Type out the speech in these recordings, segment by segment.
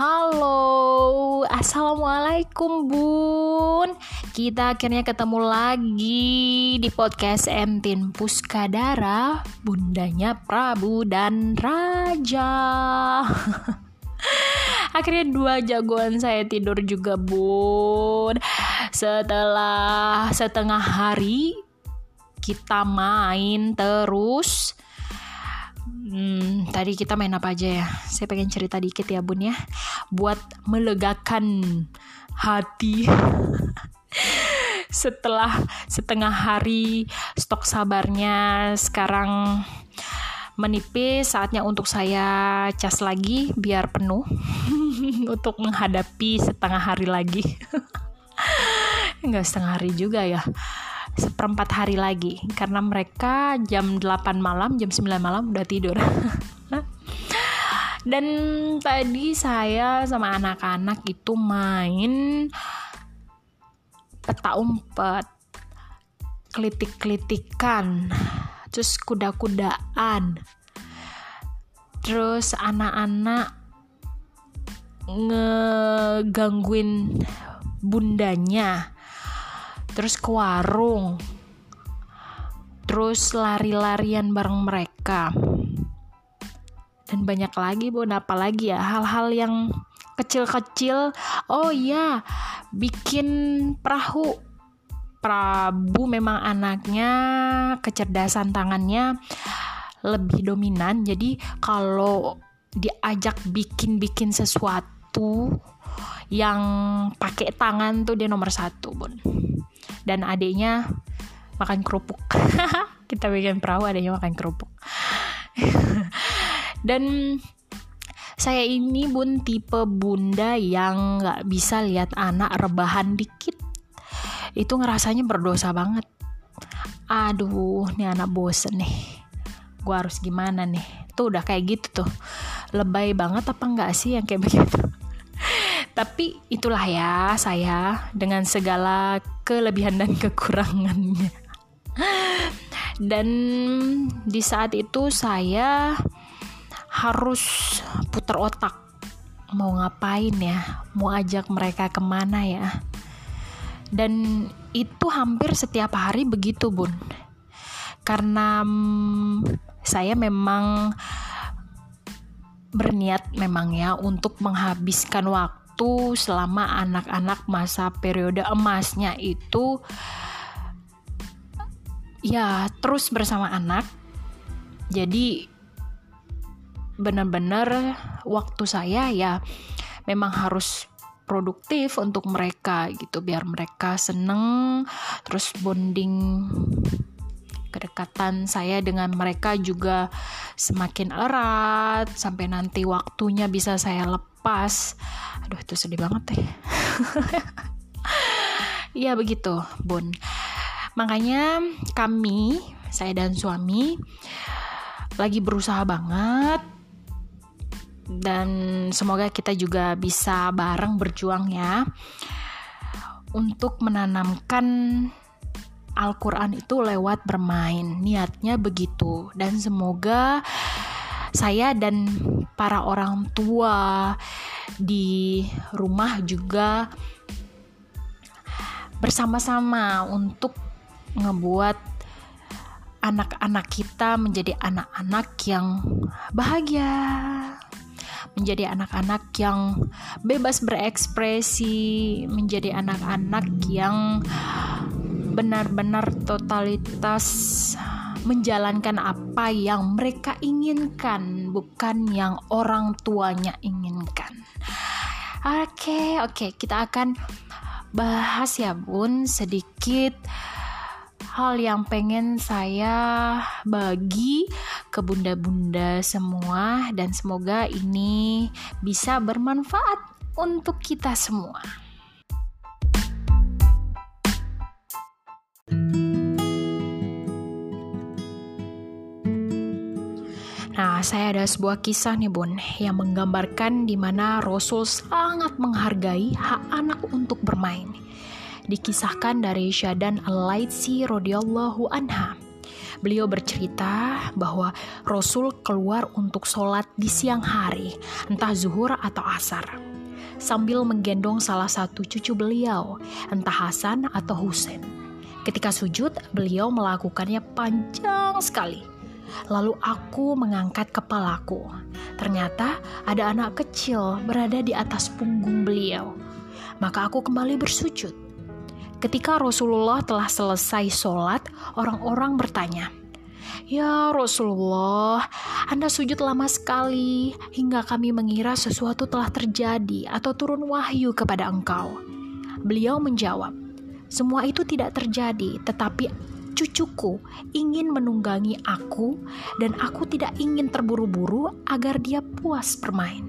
Halo, Assalamualaikum Bun. Kita akhirnya ketemu lagi di podcast Entin Puskadara Bundanya Prabu dan Raja. Akhirnya dua jagoan saya tidur juga bun. Setelah setengah hari kita main terus Hmm, tadi kita main apa aja ya? Saya pengen cerita dikit ya bun ya, buat melegakan hati. Setelah setengah hari stok sabarnya sekarang menipis, saatnya untuk saya cas lagi biar penuh untuk menghadapi setengah hari lagi. Enggak setengah hari juga ya seperempat hari lagi. Karena mereka jam 8 malam jam 9 malam udah tidur. Dan tadi saya sama anak-anak itu main peta umpet kelitik-kelitikan terus kuda-kudaan. Terus anak-anak ngegangguin bundanya terus ke warung. Terus lari-larian bareng mereka. Dan banyak lagi bun apalagi ya? Hal-hal yang kecil-kecil. Oh iya bikin perahu. Prabu memang anaknya kecerdasan tangannya lebih dominan. Jadi kalau diajak bikin-bikin sesuatu yang pakai tangan tuh dia nomor satu bun dan adiknya makan kerupuk. Kita bikin perahu adiknya makan kerupuk. Dan saya ini bun tipe bunda yang nggak bisa lihat anak rebahan dikit. Itu ngerasanya berdosa banget. Aduh nih anak bosen nih. Gue harus gimana nih? Tuh udah kayak gitu tuh. Lebay banget apa enggak sih yang kayak begitu tapi itulah ya saya dengan segala kelebihan dan kekurangannya. Dan di saat itu saya harus putar otak mau ngapain ya, mau ajak mereka ke mana ya. Dan itu hampir setiap hari begitu bun. Karena mm, saya memang berniat memang ya untuk menghabiskan waktu waktu selama anak-anak masa periode emasnya itu ya terus bersama anak. Jadi benar-benar waktu saya ya memang harus produktif untuk mereka gitu biar mereka seneng terus bonding kedekatan saya dengan mereka juga semakin erat sampai nanti waktunya bisa saya lepas. Aduh itu sedih banget deh. Iya begitu bun. Makanya kami saya dan suami lagi berusaha banget. Dan semoga kita juga bisa bareng berjuang ya untuk menanamkan Al-Quran itu lewat bermain. Niatnya begitu. Dan semoga saya dan para orang tua di rumah juga bersama-sama untuk ngebuat anak-anak kita menjadi anak-anak yang bahagia, menjadi anak-anak yang bebas berekspresi, menjadi anak-anak yang benar-benar totalitas menjalankan apa yang mereka inginkan, bukan yang orang tuanya inginkan. Oke, oke, kita akan bahas ya, Bun, sedikit hal yang pengen saya bagi ke bunda-bunda semua dan semoga ini bisa bermanfaat untuk kita semua. Nah, saya ada sebuah kisah nih bun yang menggambarkan di mana Rasul sangat menghargai hak anak untuk bermain. Dikisahkan dari Syadan Al-Laitsi radhiyallahu anha. Beliau bercerita bahwa Rasul keluar untuk sholat di siang hari, entah zuhur atau asar, sambil menggendong salah satu cucu beliau, entah Hasan atau Husain. Ketika sujud, beliau melakukannya panjang sekali. Lalu aku mengangkat kepalaku. Ternyata ada anak kecil berada di atas punggung beliau. Maka aku kembali bersujud Ketika Rasulullah telah selesai sholat, orang-orang bertanya, Ya Rasulullah, Anda sujud lama sekali hingga kami mengira sesuatu telah terjadi atau turun wahyu kepada engkau. Beliau menjawab, semua itu tidak terjadi, tetapi cucuku ingin menunggangi aku dan aku tidak ingin terburu-buru agar dia puas bermain.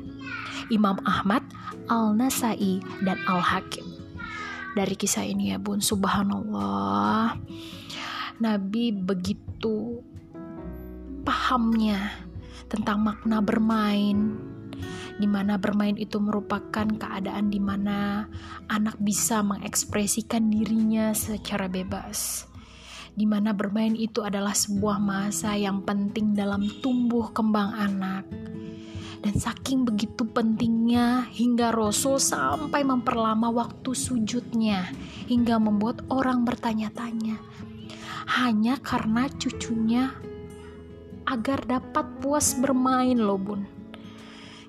Imam Ahmad, Al-Nasai, dan Al-Hakim. Dari kisah ini ya bun subhanallah. Nabi begitu pahamnya tentang makna bermain di mana bermain itu merupakan keadaan di mana anak bisa mengekspresikan dirinya secara bebas. Di mana bermain itu adalah sebuah masa yang penting dalam tumbuh kembang anak. Dan saking begitu pentingnya hingga Rasul sampai memperlama waktu sujudnya hingga membuat orang bertanya-tanya. Hanya karena cucunya agar dapat puas bermain loh bun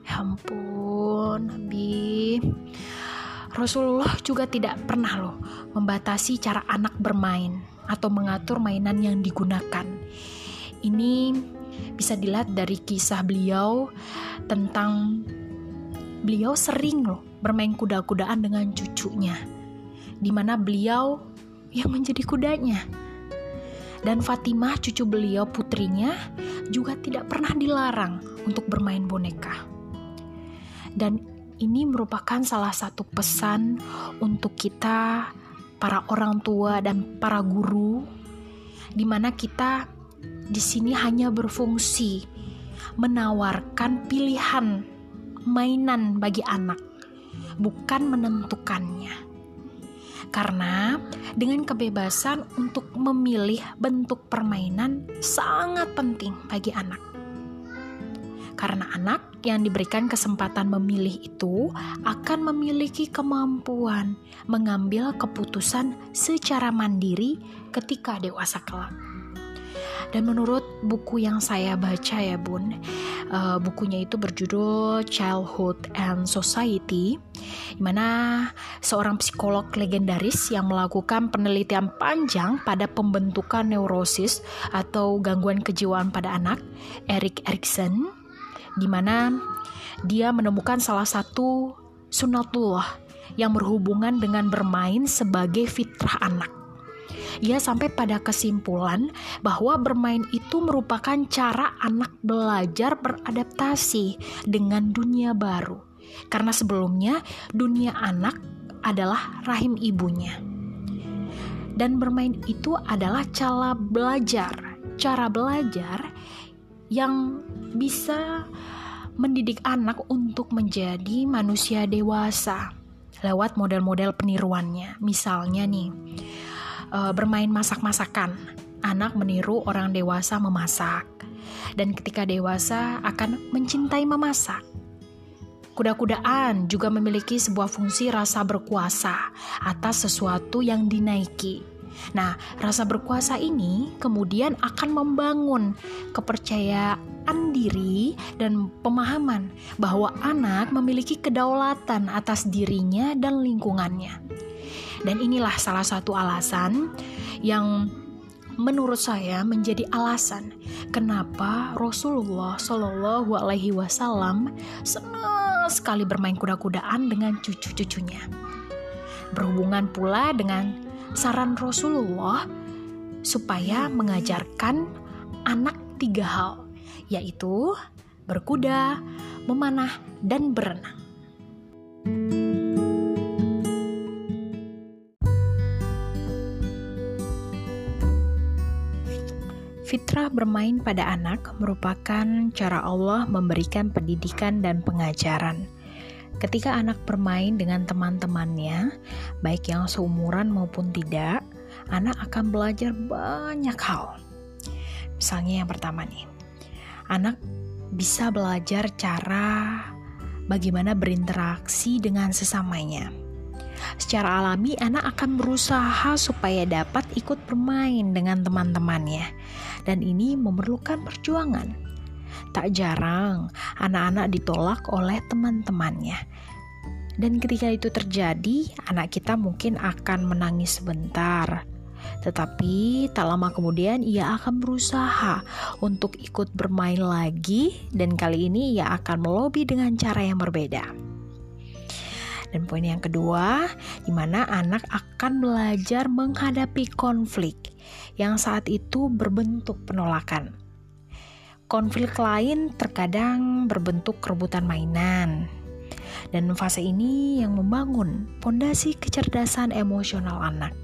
ya ampun Nabi. Rasulullah juga tidak pernah loh membatasi cara anak bermain atau mengatur mainan yang digunakan. Ini bisa dilihat dari kisah beliau tentang beliau sering loh bermain kuda-kudaan dengan cucunya di mana beliau yang menjadi kudanya. Dan Fatimah cucu beliau putrinya juga tidak pernah dilarang untuk bermain boneka dan ini merupakan salah satu pesan untuk kita para orang tua dan para guru di mana kita di sini hanya berfungsi menawarkan pilihan mainan bagi anak, bukan menentukannya. Karena dengan kebebasan untuk memilih bentuk permainan sangat penting bagi anak. Karena anak yang diberikan kesempatan memilih itu akan memiliki kemampuan mengambil keputusan secara mandiri ketika dewasa kelak. Dan menurut buku yang saya baca ya bun, uh, bukunya itu berjudul Childhood and Society, di mana seorang psikolog legendaris yang melakukan penelitian panjang pada pembentukan neurosis atau gangguan kejiwaan pada anak, Eric Erikson, di mana dia menemukan salah satu sunatullah yang berhubungan dengan bermain sebagai fitrah anak. Ia sampai pada kesimpulan bahwa bermain itu merupakan cara anak belajar beradaptasi dengan dunia baru. Karena sebelumnya dunia anak adalah rahim ibunya. Dan bermain itu adalah cara belajar, cara belajar yang bisa mendidik anak untuk menjadi manusia dewasa lewat model-model peniruannya. Misalnya nih, uh, bermain masak-masakan. Anak meniru orang dewasa memasak, dan ketika dewasa akan mencintai memasak. Kuda-kudaan juga memiliki sebuah fungsi rasa berkuasa atas sesuatu yang dinaiki. Nah, rasa berkuasa ini kemudian akan membangun kepercayaan diri dan pemahaman bahwa anak memiliki kedaulatan atas dirinya dan lingkungannya. Dan inilah salah satu alasan yang menurut saya menjadi alasan kenapa Rasulullah Shallallahu Alaihi Wasallam senang sekali bermain kuda-kudaan dengan cucu-cucunya. Berhubungan pula dengan saran Rasulullah supaya mengajarkan anak tiga hal, yaitu berkuda, memanah, dan berenang. Fitrah bermain pada anak merupakan cara Allah memberikan pendidikan dan pengajaran. Ketika anak bermain dengan teman-temannya, baik yang seumuran maupun tidak, anak akan belajar banyak hal. Misalnya yang pertama nih, anak bisa belajar cara bagaimana berinteraksi dengan sesamanya. Secara alami, anak akan berusaha supaya dapat ikut bermain dengan teman-temannya, dan ini memerlukan perjuangan. Tak jarang anak-anak ditolak oleh teman-temannya, dan ketika itu terjadi, anak kita mungkin akan menangis sebentar, tetapi tak lama kemudian ia akan berusaha untuk ikut bermain lagi dan kali ini ia akan melobi dengan cara yang berbeda. Dan poin yang kedua, di mana anak akan belajar menghadapi konflik yang saat itu berbentuk penolakan. Konflik lain terkadang berbentuk rebutan mainan. Dan fase ini yang membangun pondasi kecerdasan emosional anak.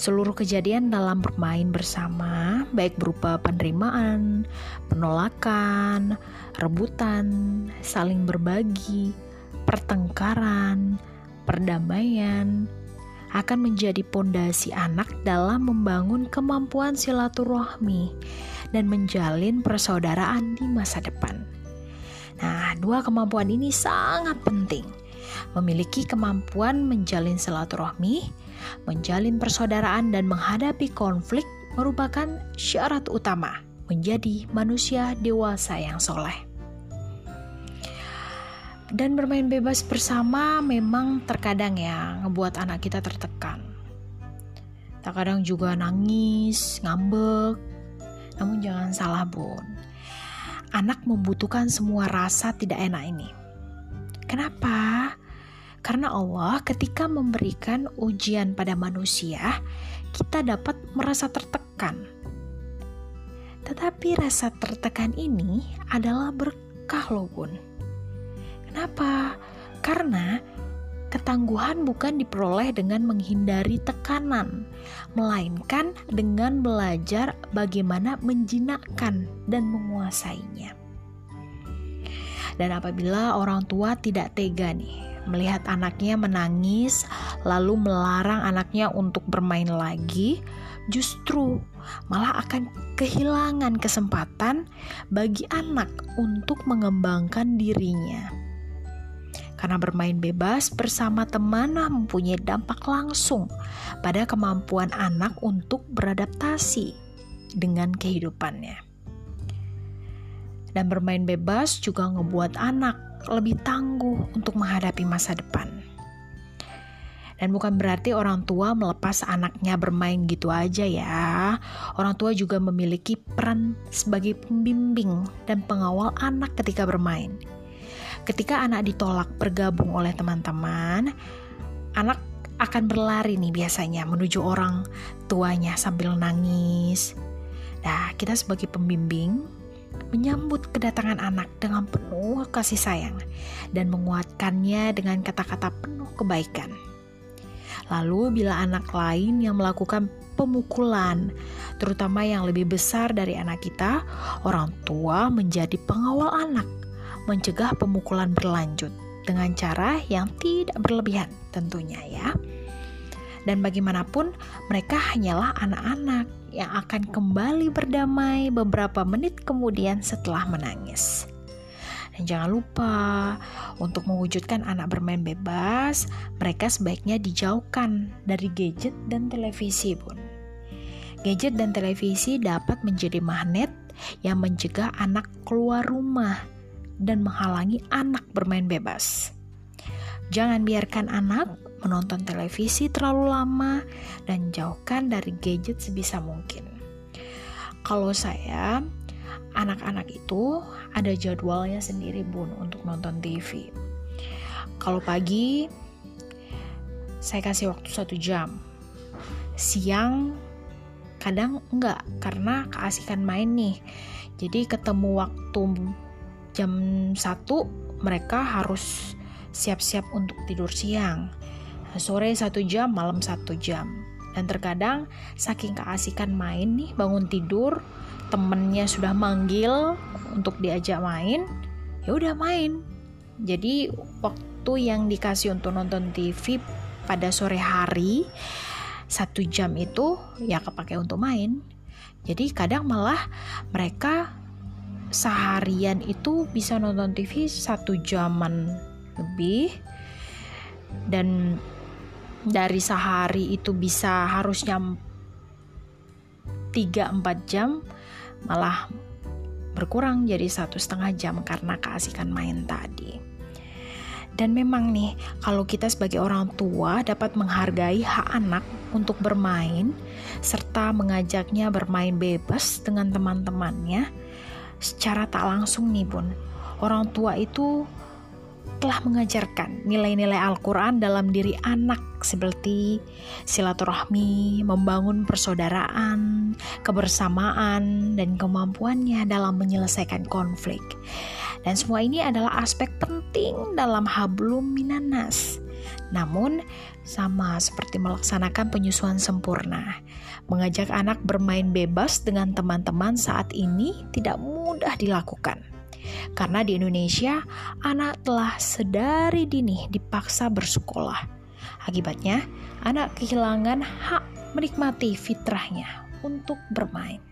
Seluruh kejadian dalam bermain bersama, baik berupa penerimaan, penolakan, rebutan, saling berbagi, pertengkaran, perdamaian, akan menjadi pondasi anak dalam membangun kemampuan silaturahmi dan menjalin persaudaraan di masa depan. Nah, dua kemampuan ini sangat penting. Memiliki kemampuan menjalin silaturahmi menjalin persaudaraan dan menghadapi konflik merupakan syarat utama menjadi manusia dewasa yang soleh. Dan bermain bebas bersama memang terkadang ya ngebuat anak kita tertekan. Terkadang juga nangis, ngambek. Namun jangan salah bun. Anak membutuhkan semua rasa tidak enak ini. Kenapa? Karena Allah ketika memberikan ujian pada manusia, kita dapat merasa tertekan. Tetapi rasa tertekan ini adalah berkah loh bun. Kenapa? Karena ketangguhan bukan diperoleh dengan menghindari tekanan, melainkan dengan belajar bagaimana menjinakkan dan menguasainya. Dan apabila orang tua tidak tega nih melihat anaknya menangis, lalu melarang anaknya untuk bermain lagi, justru malah akan kehilangan kesempatan bagi anak untuk mengembangkan dirinya. Karena bermain bebas bersama teman mempunyai dampak langsung pada kemampuan anak untuk beradaptasi dengan kehidupannya. Dan bermain bebas juga ngebuat anak lebih tangguh untuk menghadapi masa depan. Dan bukan berarti orang tua melepas anaknya bermain gitu aja ya. Orang tua juga memiliki peran sebagai pembimbing dan pengawal anak ketika bermain. Ketika anak ditolak bergabung oleh teman-teman, anak akan berlari nih biasanya menuju orang tuanya sambil nangis. Nah, kita sebagai pembimbing menyambut kedatangan anak dengan penuh kasih sayang dan menguatkannya dengan kata-kata penuh kebaikan. Lalu, bila anak lain yang melakukan pemukulan, terutama yang lebih besar dari anak kita, orang tua menjadi pengawal anak, mencegah pemukulan berlanjut dengan cara yang tidak berlebihan, tentunya ya. Dan bagaimanapun, mereka hanyalah anak-anak yang akan kembali berdamai beberapa menit kemudian setelah menangis. Dan jangan lupa, untuk mewujudkan anak bermain bebas, mereka sebaiknya dijauhkan dari gadget dan televisi pun. Gadget dan televisi dapat menjadi magnet yang mencegah anak keluar rumah dan menghalangi anak bermain bebas. Jangan biarkan anak menonton televisi terlalu lama, dan jauhkan dari gadget sebisa mungkin. Kalau saya, anak-anak itu ada jadwalnya sendiri bun untuk nonton TV. Kalau pagi, saya kasih waktu satu jam. Siang, kadang enggak karena keasikan main nih. Jadi ketemu waktu jam satu mereka harus siap-siap untuk tidur siang sore satu jam, malam satu jam. Dan terkadang saking keasikan main nih bangun tidur, temennya sudah manggil untuk diajak main, ya udah main. Jadi waktu yang dikasih untuk nonton TV pada sore hari satu jam itu ya kepake untuk main. Jadi kadang malah mereka seharian itu bisa nonton TV satu jaman lebih dan dari sehari itu bisa harusnya 3-4 jam malah berkurang jadi satu setengah jam karena keasikan main tadi. Dan memang nih, kalau kita sebagai orang tua dapat menghargai hak anak untuk bermain serta mengajaknya bermain bebas dengan teman-temannya, secara tak langsung nih bun, orang tua itu telah mengajarkan nilai-nilai Al-Quran dalam diri anak seperti silaturahmi, membangun persaudaraan, kebersamaan, dan kemampuannya dalam menyelesaikan konflik. Dan semua ini adalah aspek penting dalam hablum minanas. Namun, sama seperti melaksanakan penyusuan sempurna, mengajak anak bermain bebas dengan teman-teman saat ini tidak mudah dilakukan. Karena di Indonesia, anak telah sedari dini dipaksa bersekolah. Akibatnya, anak kehilangan hak menikmati fitrahnya untuk bermain.